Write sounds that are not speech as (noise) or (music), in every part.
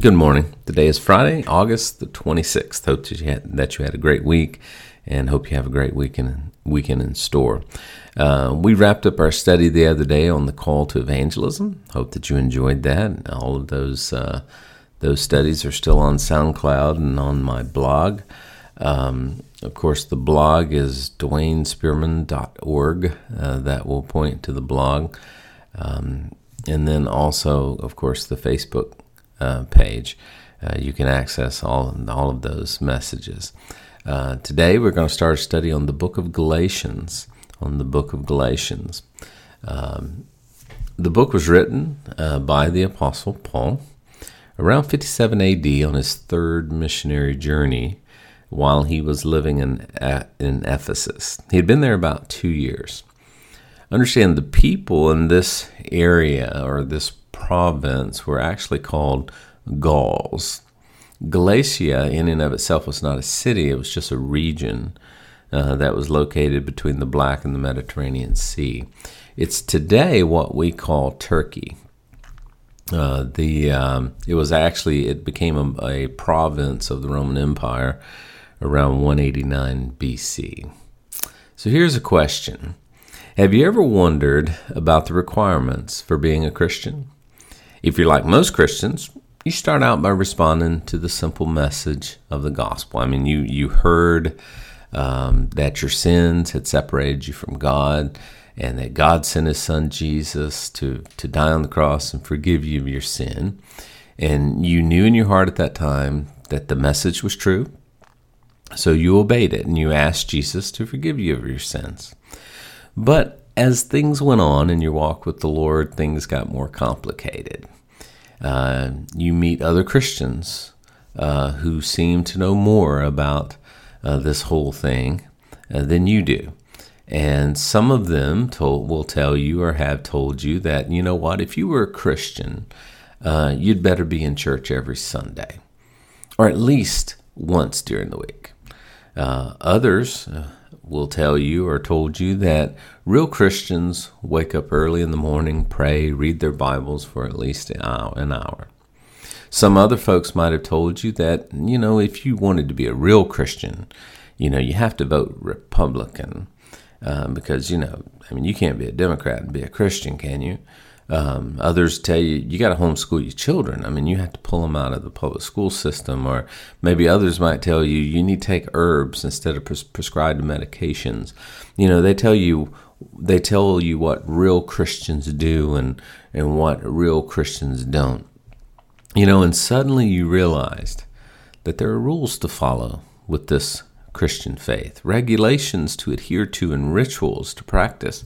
Good morning. Today is Friday, August the 26th. Hope that you had, that you had a great week and hope you have a great weekend, weekend in store. Uh, we wrapped up our study the other day on the call to evangelism. Hope that you enjoyed that. All of those, uh, those studies are still on SoundCloud and on my blog. Um, of course, the blog is dwaynespearman.org. Uh, that will point to the blog. Um, and then also, of course, the Facebook uh, page. Uh, you can access all, all of those messages. Uh, today, we're going to start a study on the book of Galatians. On the book of Galatians. Um, the book was written uh, by the Apostle Paul around 57 AD on his third missionary journey while he was living in, in Ephesus. He had been there about two years. Understand the people in this area or this province were actually called Gauls. Galatia, in and of itself, was not a city, it was just a region uh, that was located between the Black and the Mediterranean Sea. It's today what we call Turkey. Uh, the um, it was actually it became a, a, province of the Roman Empire around 189 BC. So here's a question: Have you ever wondered about the requirements for being a Christian? If you're like most Christians, you start out by responding to the simple message of the gospel. I mean, you you heard um, that your sins had separated you from God, and that God sent His Son Jesus to to die on the cross and forgive you of your sin. And you knew in your heart at that time that the message was true, so you obeyed it and you asked Jesus to forgive you of your sins. But as things went on in your walk with the Lord, things got more complicated. Uh, you meet other Christians uh, who seem to know more about uh, this whole thing uh, than you do. And some of them told, will tell you or have told you that, you know what, if you were a Christian, uh, you'd better be in church every Sunday, or at least once during the week. Uh, others will tell you or told you that real Christians wake up early in the morning, pray, read their Bibles for at least an hour. Some other folks might have told you that, you know, if you wanted to be a real Christian, you know, you have to vote Republican uh, because, you know, I mean, you can't be a Democrat and be a Christian, can you? Um, others tell you you got to homeschool your children. I mean, you have to pull them out of the public school system, or maybe others might tell you you need to take herbs instead of pres- prescribed medications. You know, they tell you they tell you what real Christians do and and what real Christians don't. You know, and suddenly you realized that there are rules to follow with this Christian faith, regulations to adhere to, and rituals to practice.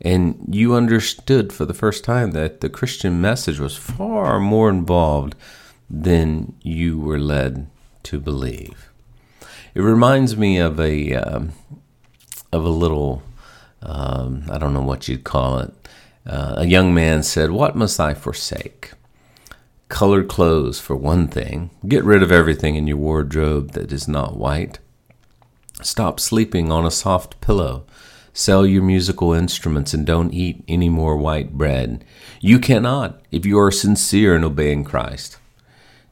And you understood for the first time that the Christian message was far more involved than you were led to believe. It reminds me of a um, of a little um, I don't know what you'd call it. Uh, a young man said, "What must I forsake? Colored clothes, for one thing. Get rid of everything in your wardrobe that is not white. Stop sleeping on a soft pillow." Sell your musical instruments and don't eat any more white bread. You cannot if you are sincere in obeying Christ.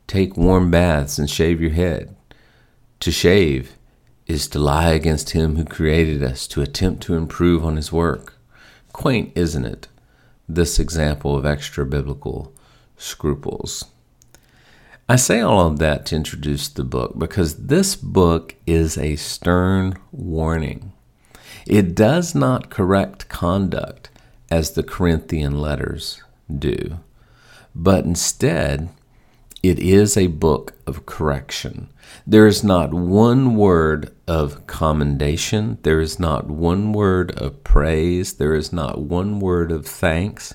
Take warm baths and shave your head. To shave is to lie against Him who created us, to attempt to improve on His work. Quaint, isn't it? This example of extra biblical scruples. I say all of that to introduce the book because this book is a stern warning. It does not correct conduct as the Corinthian letters do, but instead, it is a book of correction. There is not one word of commendation. There is not one word of praise. There is not one word of thanks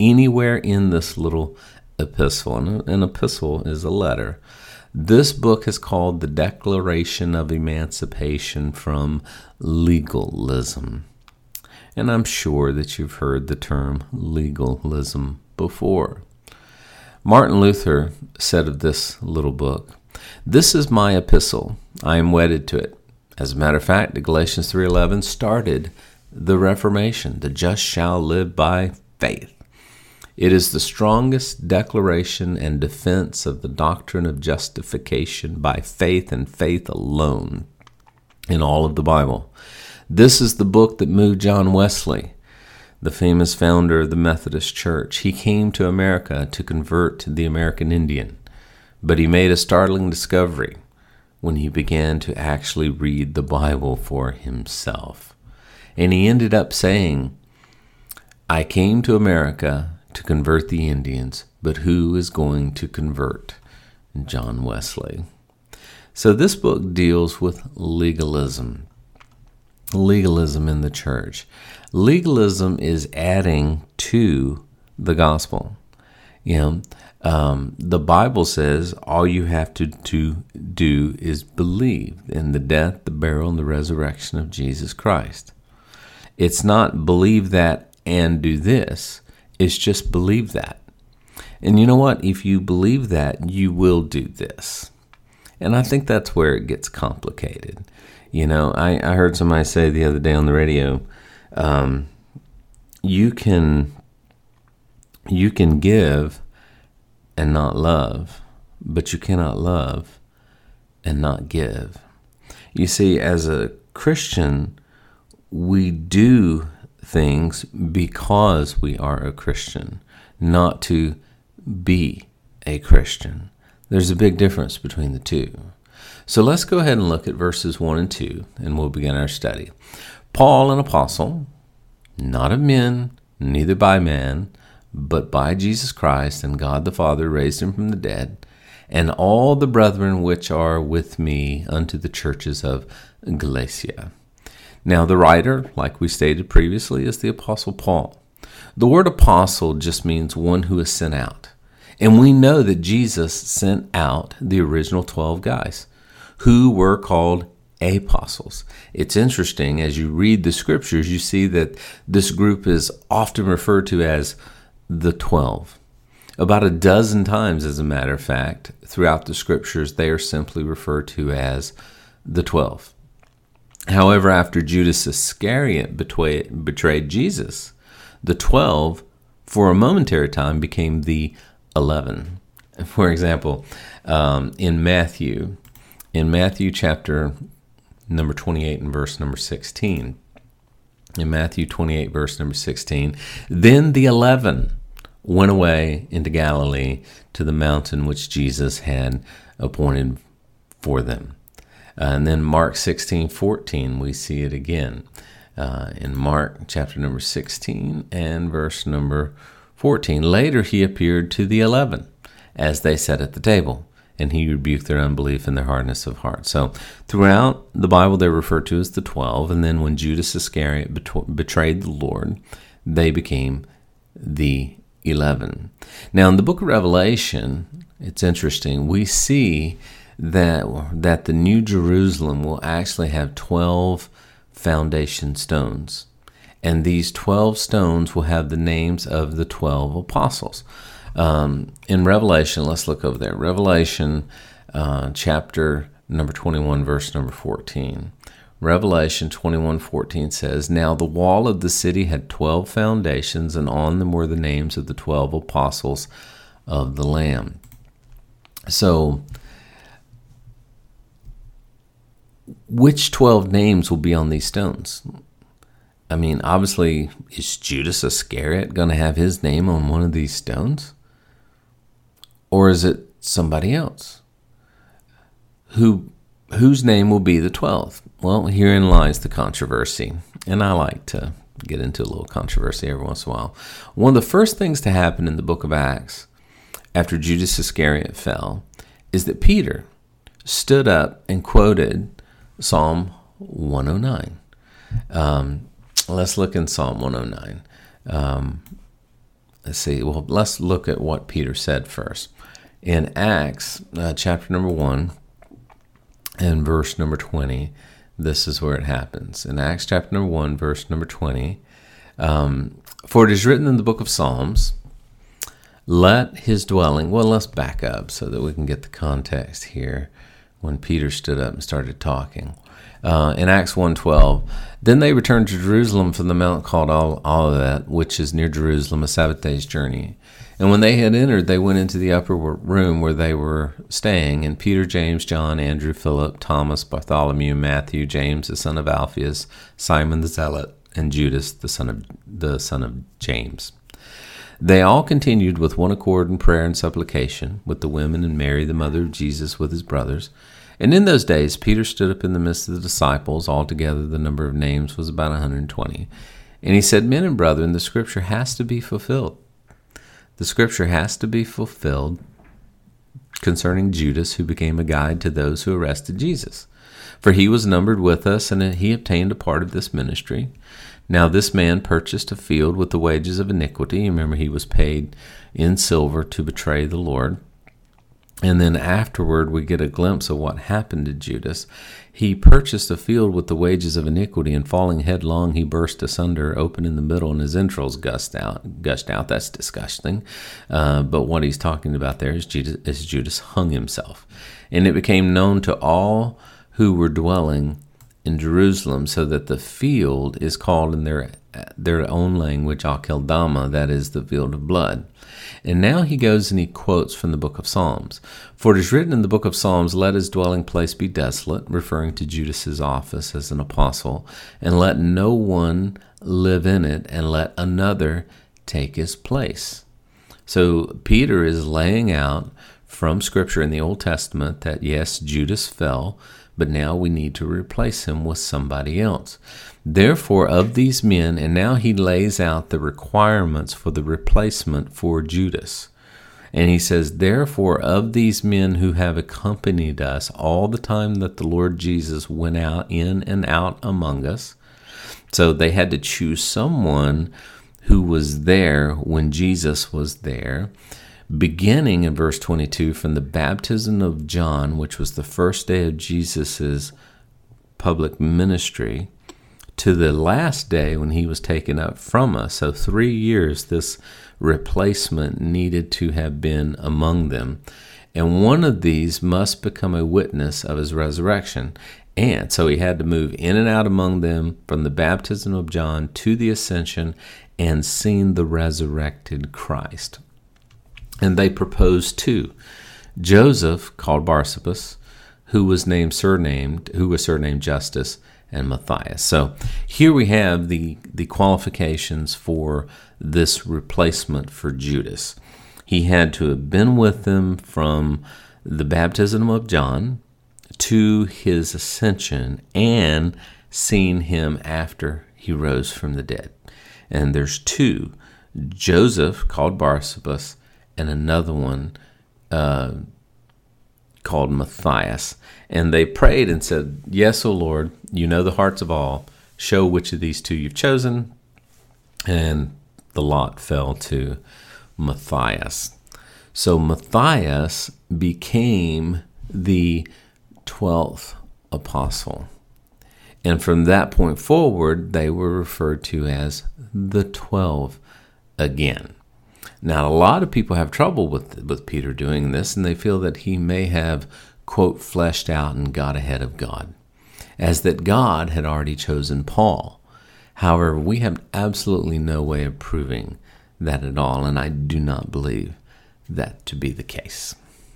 anywhere in this little epistle. And an epistle is a letter. This book is called The Declaration of Emancipation from Legalism. And I'm sure that you've heard the term legalism before. Martin Luther said of this little book, This is my epistle. I am wedded to it. As a matter of fact, the Galatians 3:11 started the Reformation. The just shall live by faith. It is the strongest declaration and defense of the doctrine of justification by faith and faith alone in all of the Bible. This is the book that moved John Wesley, the famous founder of the Methodist Church. He came to America to convert the American Indian, but he made a startling discovery when he began to actually read the Bible for himself. And he ended up saying, I came to America to convert the Indians, but who is going to convert? John Wesley. So this book deals with legalism. Legalism in the church. Legalism is adding to the gospel. You know, um, the Bible says all you have to, to do is believe in the death, the burial, and the resurrection of Jesus Christ. It's not believe that and do this, it's just believe that. And you know what? If you believe that, you will do this. And I think that's where it gets complicated. You know, I, I heard somebody say the other day on the radio, um, you can you can give and not love, but you cannot love and not give. You see, as a Christian, we do things because we are a Christian, not to be a Christian. There's a big difference between the two. So let's go ahead and look at verses 1 and 2, and we'll begin our study. Paul, an apostle, not of men, neither by man, but by Jesus Christ and God the Father raised him from the dead, and all the brethren which are with me unto the churches of Galatia. Now, the writer, like we stated previously, is the Apostle Paul. The word apostle just means one who is sent out. And we know that Jesus sent out the original 12 guys who were called apostles. It's interesting as you read the scriptures, you see that this group is often referred to as the 12. About a dozen times, as a matter of fact, throughout the scriptures, they are simply referred to as the 12. However, after Judas Iscariot betrayed, betrayed Jesus, the 12, for a momentary time, became the 11. (laughs) For example, um, in Matthew, in Matthew chapter number 28 and verse number 16, in Matthew 28, verse number 16, then the 11 went away into Galilee to the mountain which Jesus had appointed for them. And then Mark 16, 14, we see it again. Uh, in Mark chapter number 16 and verse number 14. Later he appeared to the eleven as they sat at the table, and he rebuked their unbelief and their hardness of heart. So throughout the Bible, they're referred to as the twelve, and then when Judas Iscariot betrayed the Lord, they became the eleven. Now in the book of Revelation, it's interesting. We see that that the New Jerusalem will actually have twelve foundation stones and these 12 stones will have the names of the 12 apostles. Um, in Revelation, let's look over there. Revelation uh, chapter number 21, verse number 14. Revelation 21:14 says, "Now the wall of the city had 12 foundations, and on them were the names of the 12 apostles of the Lamb." So, which 12 names will be on these stones? I mean, obviously, is Judas Iscariot going to have his name on one of these stones? Or is it somebody else? Who whose name will be the 12th? Well, herein lies the controversy. And I like to get into a little controversy every once in a while. One of the first things to happen in the book of Acts after Judas Iscariot fell is that Peter stood up and quoted Psalm 109. Um, let's look in Psalm 109. Um, let's see. Well, let's look at what Peter said first. In Acts uh, chapter number 1 and verse number 20, this is where it happens. In Acts chapter number 1, verse number 20, um, for it is written in the book of Psalms, let his dwelling, well, let's back up so that we can get the context here. When Peter stood up and started talking. Uh, in Acts 1.12, then they returned to Jerusalem from the mount called Olivet, which is near Jerusalem, a Sabbath day's journey. And when they had entered, they went into the upper room where they were staying, and Peter, James, John, Andrew, Philip, Thomas, Bartholomew, Matthew, James, the son of Alphaeus, Simon the Zealot, and Judas, the son of the son of James. They all continued with one accord in prayer and supplication, with the women and Mary, the mother of Jesus, with his brothers. And in those days, Peter stood up in the midst of the disciples. Altogether, the number of names was about 120. And he said, Men and brethren, the scripture has to be fulfilled. The scripture has to be fulfilled concerning Judas, who became a guide to those who arrested Jesus. For he was numbered with us, and he obtained a part of this ministry. Now, this man purchased a field with the wages of iniquity. Remember, he was paid in silver to betray the Lord. And then afterward, we get a glimpse of what happened to Judas. He purchased a field with the wages of iniquity, and falling headlong, he burst asunder, open in the middle, and his entrails gushed out. Gushed out. That's disgusting. Uh, but what he's talking about there is Judas, is Judas hung himself, and it became known to all who were dwelling in Jerusalem, so that the field is called in their their own language Akeldama, that is the field of blood. And now he goes and he quotes from the book of Psalms. For it is written in the book of Psalms, Let his dwelling place be desolate, referring to Judas's office as an apostle, and let no one live in it, and let another take his place. So Peter is laying out from Scripture in the Old Testament that yes, Judas fell, but now we need to replace him with somebody else. Therefore, of these men, and now he lays out the requirements for the replacement for Judas. And he says, Therefore, of these men who have accompanied us all the time that the Lord Jesus went out in and out among us. So they had to choose someone who was there when Jesus was there beginning in verse 22 from the baptism of John, which was the first day of Jesus' public ministry, to the last day when he was taken up from us. So, three years, this replacement needed to have been among them. And one of these must become a witness of his resurrection. And so he had to move in and out among them from the baptism of John to the ascension and seen the resurrected Christ and they proposed two Joseph, called Barsabas, who was named surnamed, who was surnamed Justus, and Matthias. So here we have the, the qualifications for this replacement for Judas. He had to have been with them from the baptism of John to his ascension and seen him after he rose from the dead. And there's two Joseph, called Barsabas, and another one uh, called Matthias. And they prayed and said, Yes, O Lord, you know the hearts of all. Show which of these two you've chosen. And the lot fell to Matthias. So Matthias became the 12th apostle. And from that point forward, they were referred to as the 12 again. Now, a lot of people have trouble with, with Peter doing this, and they feel that he may have, quote, fleshed out and got ahead of God, as that God had already chosen Paul. However, we have absolutely no way of proving that at all, and I do not believe that to be the case.